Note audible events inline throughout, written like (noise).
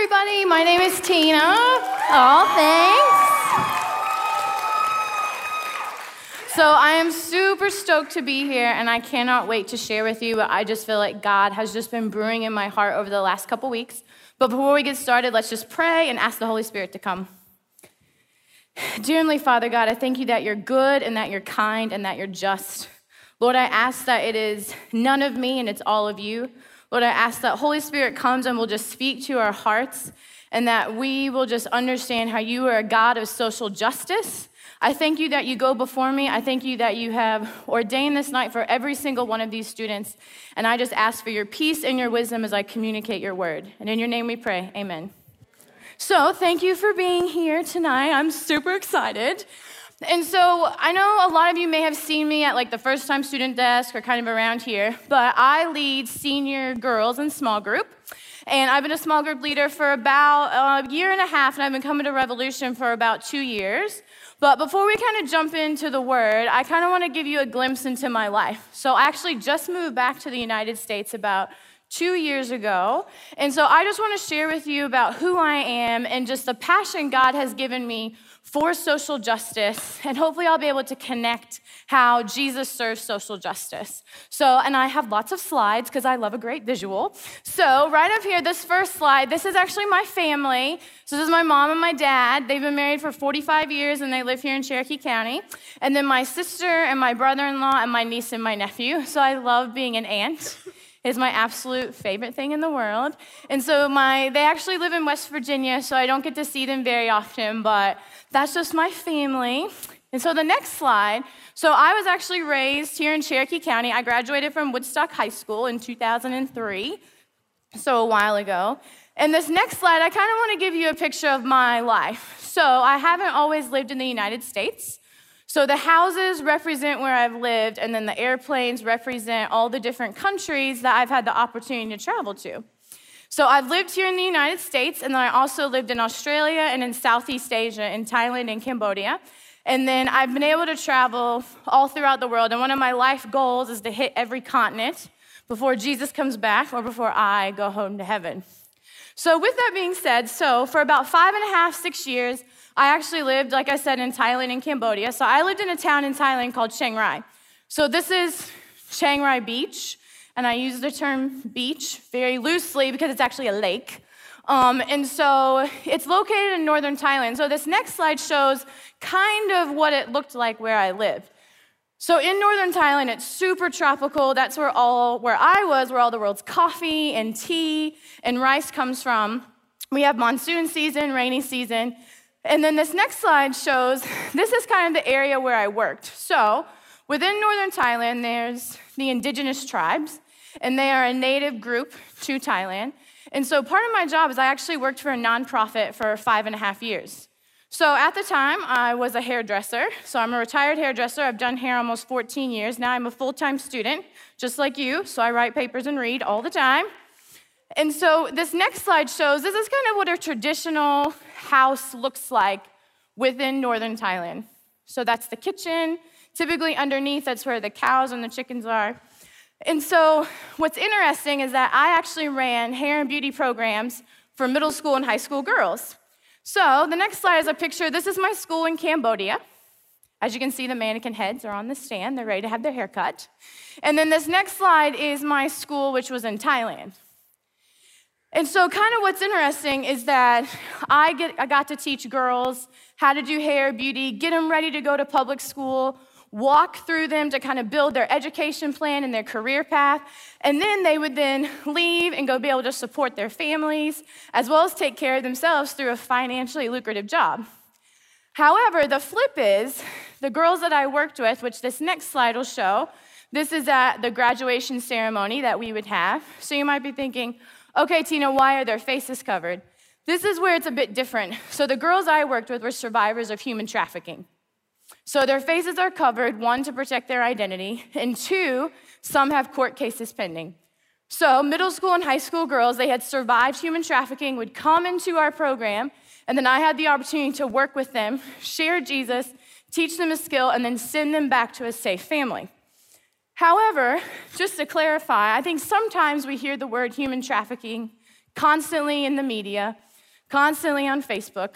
everybody. My name is Tina. Oh, thanks. So, I am super stoked to be here, and I cannot wait to share with you what I just feel like God has just been brewing in my heart over the last couple weeks. But before we get started, let's just pray and ask the Holy Spirit to come. Dearly Father God, I thank you that you're good and that you're kind and that you're just. Lord, I ask that it is none of me and it's all of you. Lord, I ask that Holy Spirit comes and will just speak to our hearts and that we will just understand how you are a God of social justice. I thank you that you go before me. I thank you that you have ordained this night for every single one of these students. And I just ask for your peace and your wisdom as I communicate your word. And in your name we pray. Amen. So, thank you for being here tonight. I'm super excited. And so I know a lot of you may have seen me at like the first time student desk or kind of around here, but I lead senior girls in small group. And I've been a small group leader for about a year and a half, and I've been coming to Revolution for about two years. But before we kind of jump into the word, I kind of want to give you a glimpse into my life. So I actually just moved back to the United States about two years ago. And so I just want to share with you about who I am and just the passion God has given me for social justice, (laughs) and hopefully I'll be able to connect how Jesus serves social justice. So, and I have lots of slides because I love a great visual. So, right up here, this first slide, this is actually my family. So, this is my mom and my dad. They've been married for 45 years and they live here in Cherokee County. And then my sister and my brother in law and my niece and my nephew. So, I love being an aunt (laughs) is my absolute favorite thing in the world. And so my they actually live in West Virginia, so I don't get to see them very often, but that's just my family. And so the next slide, so I was actually raised here in Cherokee County. I graduated from Woodstock High School in 2003, so a while ago. And this next slide, I kind of want to give you a picture of my life. So I haven't always lived in the United States. So the houses represent where I've lived, and then the airplanes represent all the different countries that I've had the opportunity to travel to. So I've lived here in the United States, and then I also lived in Australia and in Southeast Asia, in Thailand and Cambodia. And then I've been able to travel all throughout the world. And one of my life goals is to hit every continent before Jesus comes back or before I go home to heaven. So, with that being said, so for about five and a half, six years, I actually lived, like I said, in Thailand and Cambodia. So I lived in a town in Thailand called Chiang Rai. So this is Chiang Rai Beach, and I use the term beach very loosely because it's actually a lake. Um, and so it's located in northern Thailand. So this next slide shows kind of what it looked like where I lived. So in northern Thailand, it's super tropical. That's where all where I was, where all the world's coffee and tea and rice comes from. We have monsoon season, rainy season, and then this next slide shows this is kind of the area where I worked. So within northern Thailand, there's the indigenous tribes, and they are a native group to Thailand. And so part of my job is I actually worked for a nonprofit for five and a half years. So at the time, I was a hairdresser. So I'm a retired hairdresser. I've done hair almost 14 years. Now I'm a full time student, just like you. So I write papers and read all the time. And so this next slide shows this is kind of what a traditional house looks like within northern Thailand. So that's the kitchen. Typically, underneath, that's where the cows and the chickens are. And so, what's interesting is that I actually ran hair and beauty programs for middle school and high school girls. So, the next slide is a picture. This is my school in Cambodia. As you can see, the mannequin heads are on the stand, they're ready to have their hair cut. And then this next slide is my school, which was in Thailand. And so, kind of what's interesting is that I, get, I got to teach girls how to do hair, beauty, get them ready to go to public school, walk through them to kind of build their education plan and their career path. And then they would then leave and go be able to support their families, as well as take care of themselves through a financially lucrative job. However, the flip is the girls that I worked with, which this next slide will show, this is at the graduation ceremony that we would have. So you might be thinking, Okay, Tina, why are their faces covered? This is where it's a bit different. So, the girls I worked with were survivors of human trafficking. So, their faces are covered, one, to protect their identity, and two, some have court cases pending. So, middle school and high school girls, they had survived human trafficking, would come into our program, and then I had the opportunity to work with them, share Jesus, teach them a skill, and then send them back to a safe family. However, just to clarify, I think sometimes we hear the word human trafficking constantly in the media, constantly on Facebook.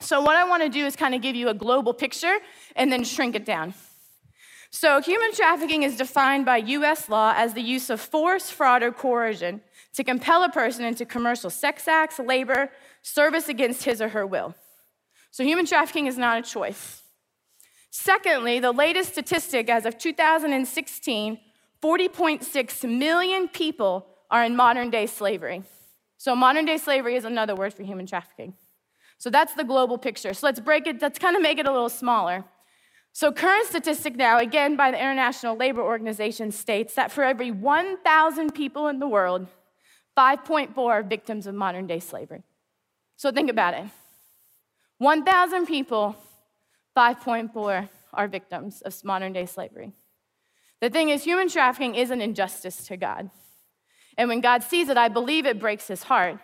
So, what I want to do is kind of give you a global picture and then shrink it down. So, human trafficking is defined by US law as the use of force, fraud, or coercion to compel a person into commercial sex acts, labor, service against his or her will. So, human trafficking is not a choice. Secondly, the latest statistic as of 2016 40.6 million people are in modern day slavery. So, modern day slavery is another word for human trafficking. So, that's the global picture. So, let's break it, let's kind of make it a little smaller. So, current statistic now, again by the International Labor Organization, states that for every 1,000 people in the world, 5.4 are victims of modern day slavery. So, think about it 1,000 people, 5.4 are victims of modern day slavery. The thing is, human trafficking is an injustice to God. And when God sees it, I believe it breaks his heart.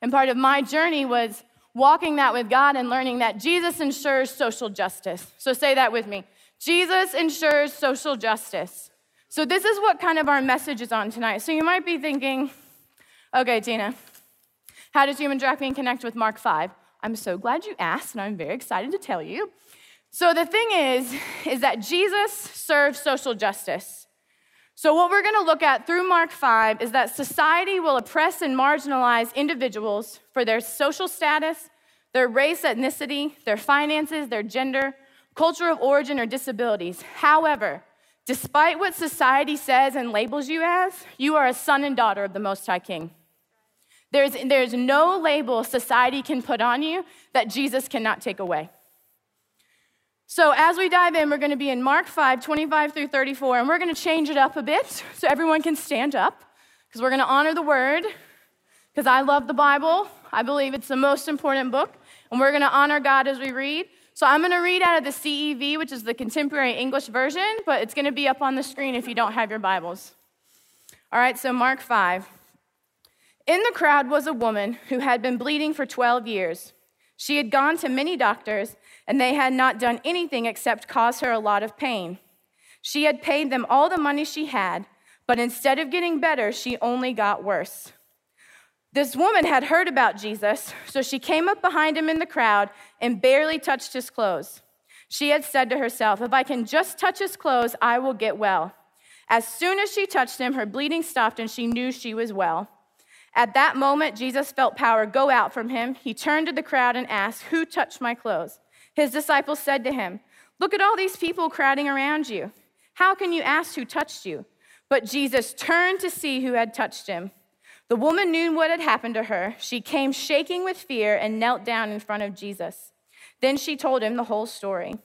And part of my journey was walking that with God and learning that Jesus ensures social justice. So say that with me Jesus ensures social justice. So, this is what kind of our message is on tonight. So, you might be thinking, okay, Tina, how does human trafficking connect with Mark 5? I'm so glad you asked, and I'm very excited to tell you. So, the thing is, (laughs) is that Jesus serves social justice. So, what we're going to look at through Mark 5 is that society will oppress and marginalize individuals for their social status, their race, ethnicity, their finances, their gender, culture of origin, or disabilities. However, despite what society says and labels you as, you are a son and daughter of the Most High King. There's, there's no label society can put on you that Jesus cannot take away. So, as we dive in, we're going to be in Mark 5, 25 through 34, and we're going to change it up a bit (laughs) so everyone can stand up because we're going to honor the word because I love the Bible. I believe it's the most important book, and we're going to honor God as we read. So, I'm going to read out of the CEV, which is the Contemporary English Version, but it's going to be up on the screen if you don't have your Bibles. All right, so Mark 5. In the crowd was a woman who had been bleeding for 12 years. She had gone to many doctors and they had not done anything except cause her a lot of pain. She had paid them all the money she had, but instead of getting better, she only got worse. This woman had heard about Jesus, so she came up behind him in the crowd and barely touched his clothes. She had said to herself, If I can just touch his clothes, I will get well. As soon as she touched him, her bleeding stopped and she knew she was well. At that moment, Jesus felt power go out from him. He turned to the crowd and asked, Who touched my clothes? His disciples said to him, Look at all these people crowding around you. How can you ask who touched you? But Jesus turned to see who had touched him. The woman knew what had happened to her. She came shaking with fear and knelt down in front of Jesus. Then she told him the whole story.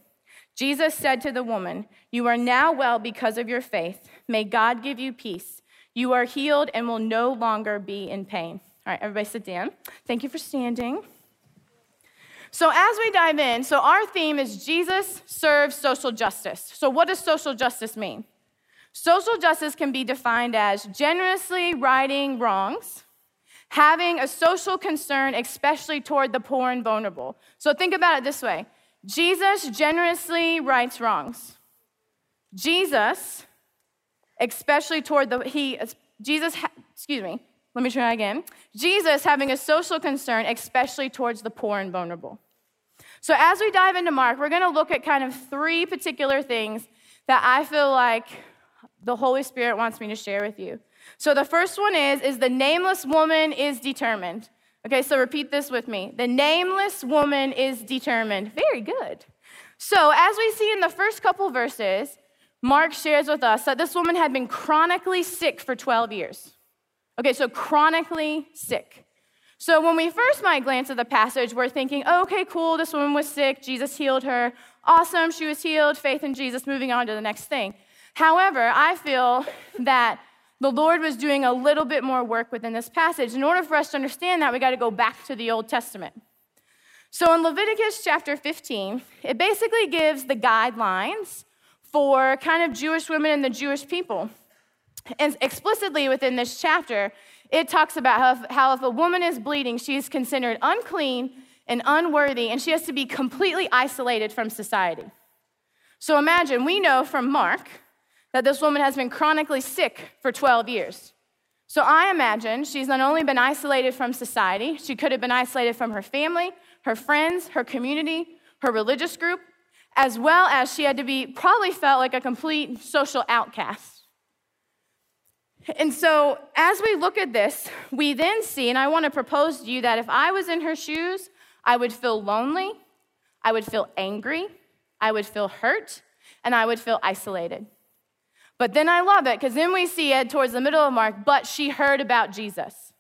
Jesus said to the woman, You are now well because of your faith. May God give you peace. You are healed and will no longer be in pain. All right, everybody sit down. Thank you for standing. So, as we dive in, so our theme is Jesus serves social justice. So, what does social justice mean? Social justice can be defined as generously righting wrongs, having a social concern, especially toward the poor and vulnerable. So, think about it this way Jesus generously rights wrongs. Jesus, especially toward the, he, Jesus, excuse me, let me try again. Jesus having a social concern, especially towards the poor and vulnerable. So, as we dive into Mark, we're going to look at kind of three particular things that I feel like the Holy Spirit wants me to share with you. So, the first one is, is the nameless woman is determined. Okay, so repeat this with me. The nameless woman is determined. Very good. So, as we see in the first couple verses, Mark shares with us that this woman had been chronically sick for 12 years. Okay, so chronically sick. So when we first might glance at the passage, we're thinking, oh, okay, cool, this woman was sick, Jesus healed her. Awesome, she was healed, faith in Jesus, moving on to the next thing. However, I feel that the Lord was doing a little bit more work within this passage. In order for us to understand that, we got to go back to the Old Testament. So in Leviticus chapter 15, it basically gives the guidelines for kind of Jewish women and the Jewish people. And explicitly within this chapter, it talks about how if, how if a woman is bleeding, she is considered unclean and unworthy, and she has to be completely isolated from society. So imagine, we know from Mark that this woman has been chronically sick for 12 years. So I imagine she's not only been isolated from society, she could have been isolated from her family, her friends, her community, her religious group, as well as she had to be probably felt like a complete social outcast. And so, as we look at this, we then see, and I want to propose to you that if I was in her shoes, I would feel lonely, I would feel angry, I would feel hurt, and I would feel isolated. But then I love it because then we see it towards the middle of Mark, but she heard about Jesus.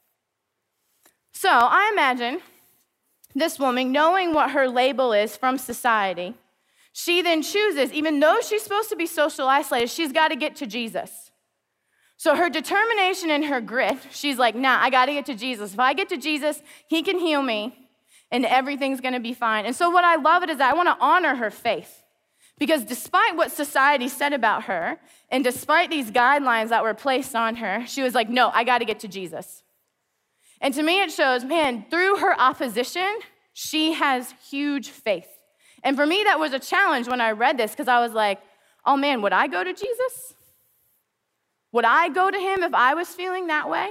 So I imagine this woman, knowing what her label is from society, she then chooses, even though she's supposed to be social isolated, she's got to get to Jesus. So her determination and her grit, she's like, nah, I got to get to Jesus. If I get to Jesus, he can heal me and everything's to be fine. And so what I love it is I want to honor her faith. Because despite what society said about her, and despite these guidelines that were placed on her, she was like, no, I got to get to Jesus. And to me, it shows, man, through her opposition, she has huge faith. And for me, that was a challenge when I read this because I was like, oh man, would I go to Jesus? Would I go to him if I was feeling that way?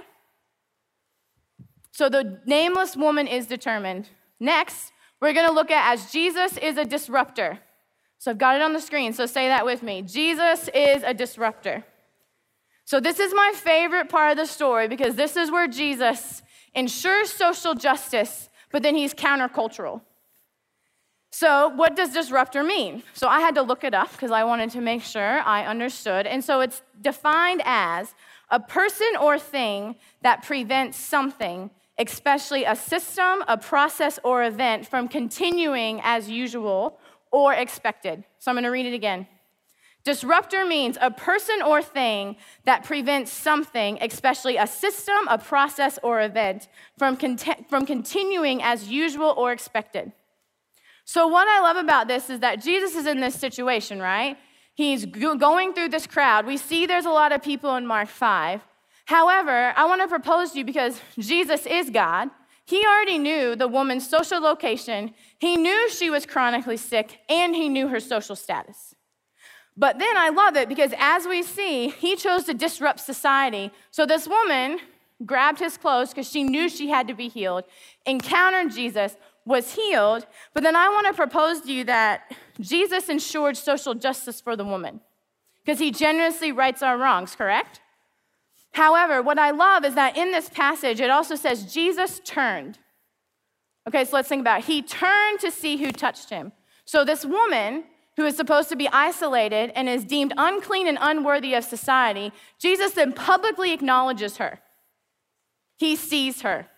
So the nameless woman is determined. Next, we're going to look at as Jesus is a disruptor. So I've got it on the screen, so say that with me. Jesus is a disruptor. So this is my favorite part of the story because this is where Jesus ensures social justice, but then he's countercultural. So, what does disruptor mean? So, I had to look it up because I wanted to make sure I understood. And so, it's defined as a person or thing that prevents something, especially a system, a process, or event, from continuing as usual or expected. So I'm going to read it again. Disruptor means a person or thing that prevents something, especially a system, a process, or event, from, cont- from continuing as usual or expected. So, what I love about this is that Jesus is in this situation, right? He's going through this crowd. We see there's a lot of people in Mark 5. However, I want to propose to you because Jesus is God. He already knew the woman's social location, he knew she was chronically sick, and he knew her social status. But then I love it because as we see, he chose to disrupt society. So this woman grabbed his clothes because she knew she had to be healed, encountered Jesus, was healed. But then I want to propose to you that Jesus ensured social justice for the woman because he generously rights our wrongs, correct? However, what I love is that in this passage, it also says Jesus turned. Okay, so let's think about it. He turned to see who touched him. So this woman who is supposed to be isolated and is deemed unclean and unworthy of society, Jesus then publicly acknowledges her. He sees her.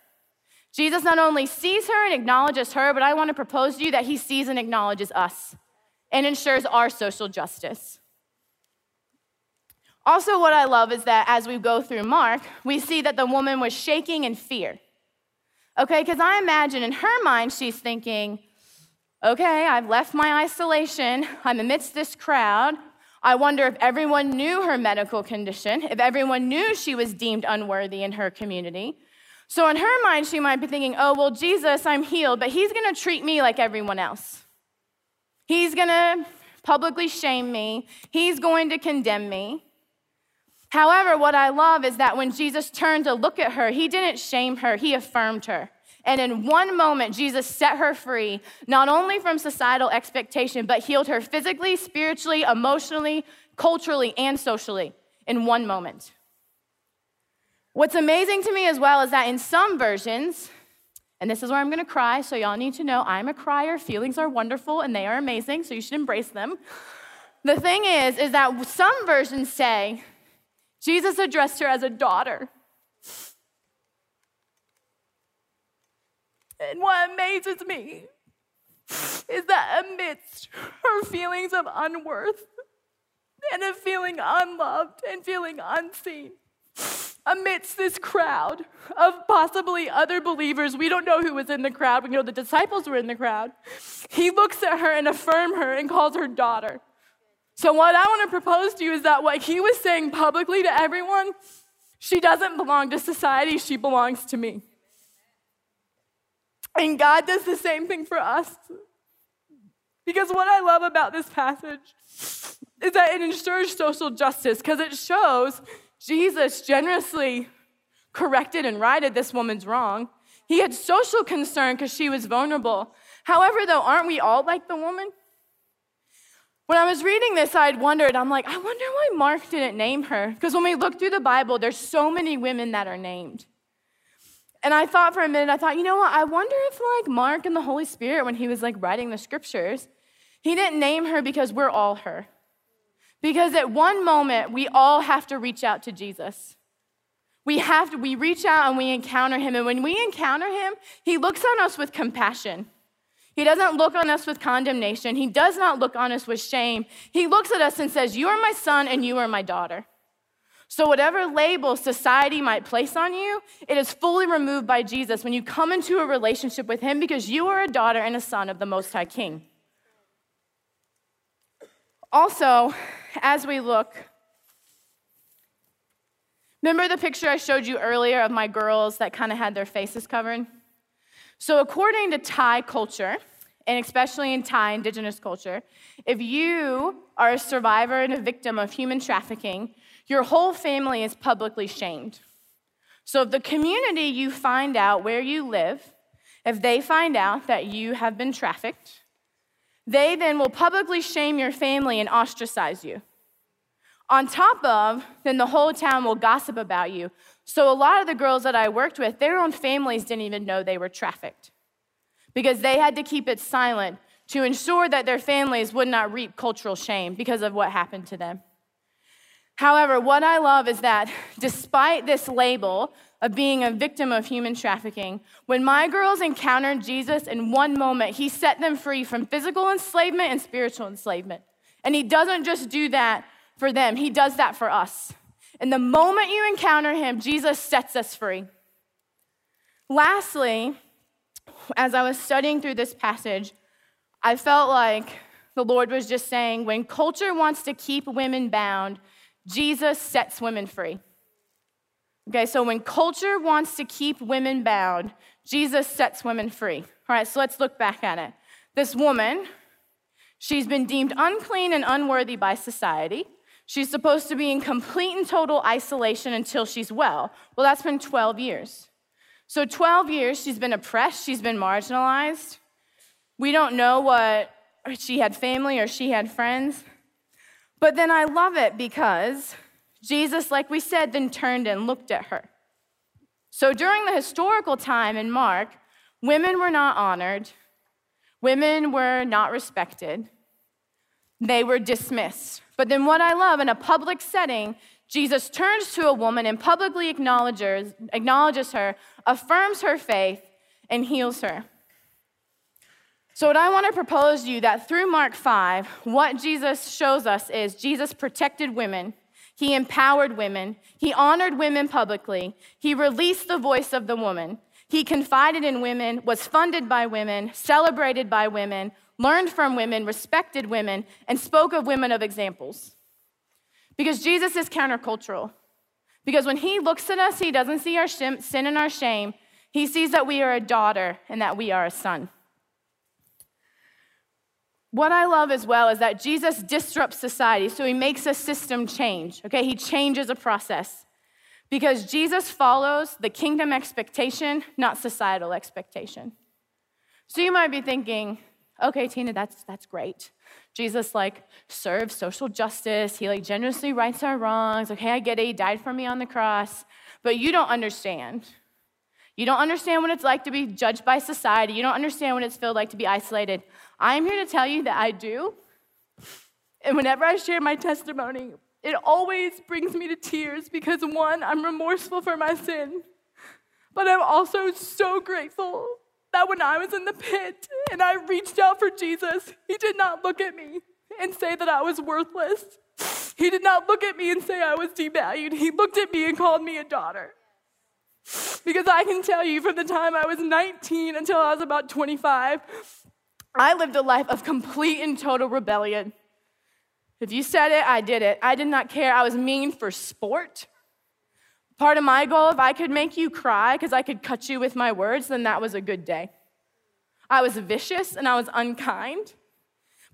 Jesus not only sees her and acknowledges her, but I want to propose to you that he sees and acknowledges us and ensures our social justice. Also, what I love is that as we go through Mark, we see that the woman was shaking in fear. Okay, because I imagine in her mind, she's thinking, okay, I've left my isolation, I'm amidst this crowd. I wonder if everyone knew her medical condition, if everyone knew she was deemed unworthy in her community. So in her mind, she might be thinking, oh, well, Jesus, I'm healed, but he's gonna treat me like everyone else. He's gonna publicly shame me, he's going to condemn me. However, what I love is that when Jesus turned to look at her, he didn't shame her, he affirmed her. And in one moment, Jesus set her free, not only from societal expectation, but healed her physically, spiritually, emotionally, culturally, and socially in one moment. What's amazing to me as well is that in some versions, and this is where I'm gonna cry, so y'all need to know I'm a crier. Feelings are wonderful and they are amazing, so you should embrace them. The thing is, is that some versions say Jesus addressed her as a daughter. And what amazes me is that amidst her feelings of unworth and of feeling unloved and feeling unseen, amidst this crowd of possibly other believers, we don't know who was in the crowd, we know the disciples were in the crowd, he looks at her and affirms her and calls her daughter. So, what I want to propose to you is that what he was saying publicly to everyone, she doesn't belong to society, she belongs to me. And God does the same thing for us. Because what I love about this passage is that it ensures social justice, because it shows Jesus generously corrected and righted this woman's wrong. He had social concern because she was vulnerable. However, though, aren't we all like the woman? When I was reading this, I'd wondered, I'm like, I wonder why Mark didn't name her. Because when we look through the Bible, there's so many women that are named. And I thought for a minute, I thought, you know what? I wonder if like Mark and the Holy Spirit, when he was like writing the scriptures, he didn't name her because we're all her. Because at one moment, we all have to reach out to Jesus. We have to, we reach out and we encounter him. And when we encounter him, he looks on us with compassion. He doesn't look on us with condemnation. He does not look on us with shame. He looks at us and says, You are my son and you are my daughter. So, whatever label society might place on you, it is fully removed by Jesus when you come into a relationship with Him because you are a daughter and a son of the Most High King. Also, as we look, remember the picture I showed you earlier of my girls that kind of had their faces covered? So, according to Thai culture, and especially in Thai indigenous culture, if you are a survivor and a victim of human trafficking, your whole family is publicly shamed. So, if the community you find out where you live, if they find out that you have been trafficked, they then will publicly shame your family and ostracize you. On top of, then the whole town will gossip about you. So a lot of the girls that I worked with, their own families didn't even know they were trafficked because they had to keep it silent to ensure that their families would not reap cultural shame because of what happened to them. However, what I love is that despite this label of being a victim of human trafficking, when my girls encountered Jesus in one moment, he set them free from physical enslavement and spiritual enslavement. And he doesn't just do that for them, he does that for us. And the moment you encounter him, Jesus sets us free. Lastly, as I was studying through this passage, I felt like the Lord was just saying when culture wants to keep women bound, Jesus sets women free. Okay, so when culture wants to keep women bound, Jesus sets women free. All right, so let's look back at it. This woman, she's been deemed unclean and unworthy by society. She's supposed to be in complete and total isolation until she's well. Well, that's been 12 years. So, 12 years, she's been oppressed, she's been marginalized. We don't know what she had family or she had friends. But then I love it because Jesus, like we said, then turned and looked at her. So, during the historical time in Mark, women were not honored, women were not respected, they were dismissed. But then, what I love in a public setting, Jesus turns to a woman and publicly acknowledges, acknowledges her, affirms her faith, and heals her. So, what I want to propose to you that through Mark 5, what Jesus shows us is Jesus protected women, he empowered women, he honored women publicly, he released the voice of the woman, he confided in women, was funded by women, celebrated by women, learned from women, respected women, and spoke of women of examples. Because Jesus is countercultural. Because when he looks at us, he doesn't see our sin and our shame. He sees that we are a daughter and that we are a son. What I love as well is that Jesus disrupts society, so he makes a system change, okay? He changes a process. Because Jesus follows the kingdom expectation, not societal expectation. So you might be thinking, okay, Tina, that's, that's great. Jesus like serves social justice. He like generously rights our wrongs. Okay, I get it. He died for me on the cross. But you don't understand. You don't understand what it's like to be judged by society. You don't understand what it's felt like to be isolated. I'm here to tell you that I do. And whenever I share my testimony, it always brings me to tears because one, I'm remorseful for my sin, but I'm also so grateful that when I was in the pit and I reached out for Jesus, He did not look at me and say that I was worthless. He did not look at me and say I was devalued. He looked at me and called me a daughter. Because I can tell you from the time I was 19 until I was about 25, I lived a life of complete and total rebellion. If you said it, I did it. I did not care. I was mean for sport. Part of my goal, if I could make you cry because I could cut you with my words, then that was a good day. I was vicious and I was unkind.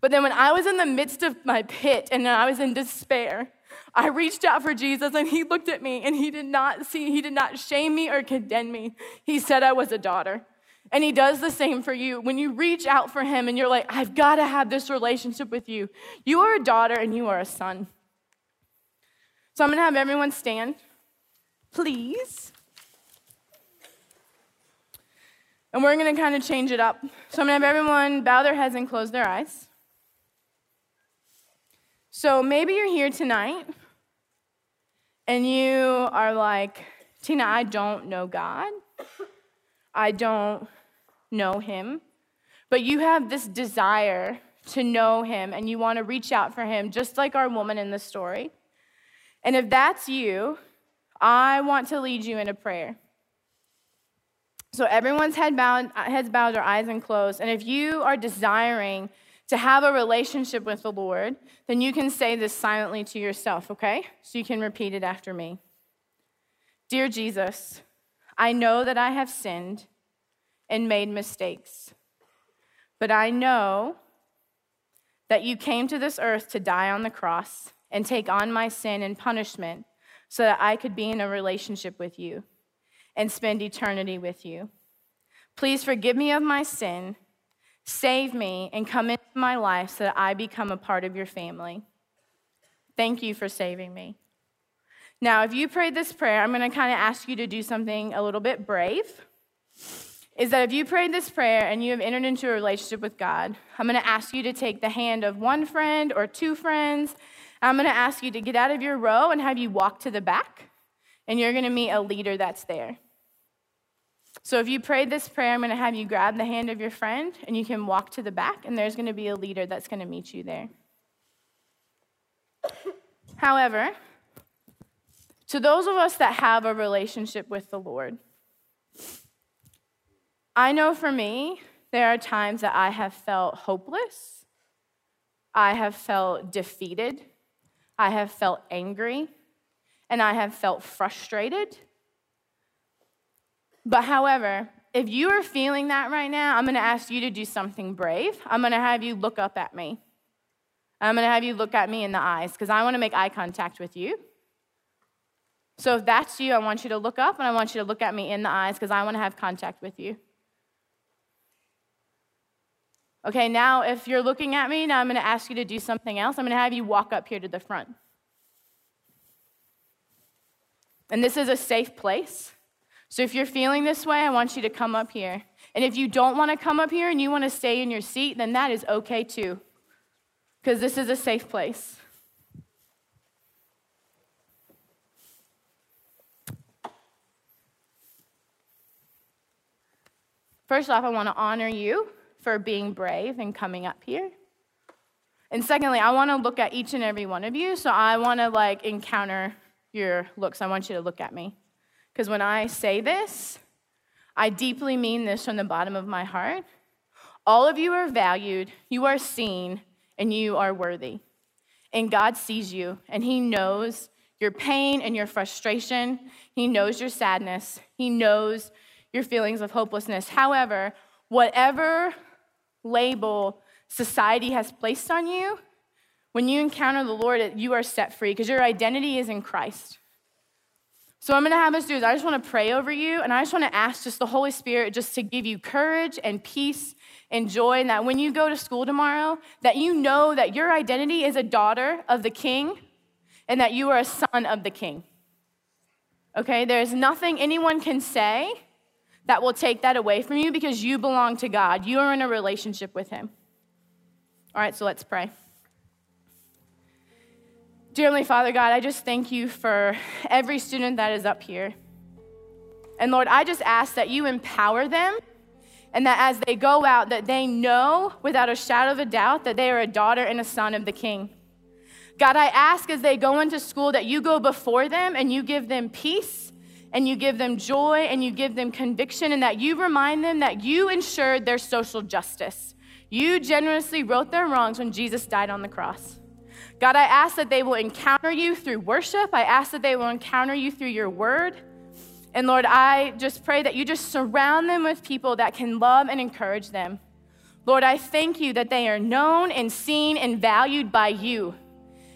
But then when I was in the midst of my pit and I was in despair, I reached out for Jesus and he looked at me and he did not see, he did not shame me or condemn me. He said I was a daughter. And he does the same for you. When you reach out for him and you're like, I've got to have this relationship with you, you are a daughter and you are a son. So I'm going to have everyone stand, please. And we're going to kind of change it up. So I'm going to have everyone bow their heads and close their eyes. So maybe you're here tonight and you are like, Tina, I don't know God. I don't know him. But you have this desire to know him and you want to reach out for him, just like our woman in the story. And if that's you, I want to lead you in a prayer. So everyone's head bowed, heads bowed or eyes closed. And if you are desiring to have a relationship with the Lord, then you can say this silently to yourself, okay? So you can repeat it after me. Dear Jesus, I know that I have sinned and made mistakes, but I know that you came to this earth to die on the cross and take on my sin and punishment so that I could be in a relationship with you and spend eternity with you. Please forgive me of my sin, save me, and come into my life so that I become a part of your family. Thank you for saving me. Now, if you prayed this prayer, I'm going to kind of ask you to do something a little bit brave. Is that if you prayed this prayer and you have entered into a relationship with God, I'm going to ask you to take the hand of one friend or two friends. I'm going to ask you to get out of your row and have you walk to the back, and you're going to meet a leader that's there. So if you prayed this prayer, I'm going to have you grab the hand of your friend and you can walk to the back, and there's going to be a leader that's going to meet you there. However, to those of us that have a relationship with the Lord, I know for me, there are times that I have felt hopeless, I have felt defeated, I have felt angry, and I have felt frustrated. But however, if you are feeling that right now, I'm going to ask you to do something brave. I'm going to have you look up at me. I'm going to have you look at me in the eyes because I want to make eye contact with you. So if that's you, I want you to look up and I want you to look at me in the eyes because I want to have contact with you. Okay, now if you're looking at me, now I'm going to ask you to do something else. I'm going to have you walk up here to the front. And this is a safe place. So if you're feeling this way, I want you to come up here. And if you don't want to come up here and you want to stay in your seat, then that is okay too, because this is a safe place. First off, I want to honor you for being brave and coming up here. And secondly, I want to look at each and every one of you. So I want to like encounter your looks. I want you to look at me. Because when I say this, I deeply mean this from the bottom of my heart. All of you are valued, you are seen, and you are worthy. And God sees you, and He knows your pain and your frustration. He knows your sadness. He knows your feelings of hopelessness. However, whatever label society has placed on you, when you encounter the Lord, you are set free because your identity is in Christ. So, I'm going to have us do is I just want to pray over you, and I just want to ask just the Holy Spirit just to give you courage and peace and joy, and that when you go to school tomorrow, that you know that your identity is a daughter of the King, and that you are a son of the King. Okay, there's nothing anyone can say that will take that away from you because you belong to God. You are in a relationship with Him. All right, so let's pray. Dear Heavenly Father God, I just thank you for every student that is up here. And Lord, I just ask that you empower them and that as they go out that they know without a shadow of a doubt that they are a daughter and a son of the king. God, I ask as they go into school that you go before them and you give them peace and you give them joy and you give them conviction and that you remind them that you ensured their social justice. You generously wrote their wrongs when Jesus died on the cross. God, I ask that they will encounter you through worship. I ask that they will encounter you through your word. And Lord, I just pray that you just surround them with people that can love and encourage them. Lord, I thank you that they are known and seen and valued by you.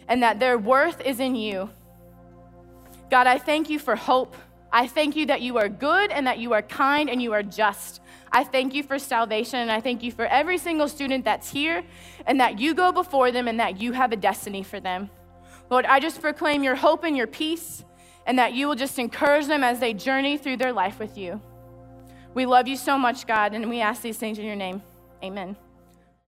and that their worth is in you. God, I thank you for hope. I thank you that you are good and that you are kind and you are just. I thank you for salvation and I thank you for every single student that's here and that you go before them and that you have a destiny for them. Lord, I just proclaim your hope and your peace and that you will just encourage them as they journey through their life with you. We love you so much, God, and we ask these things in your name. Amen.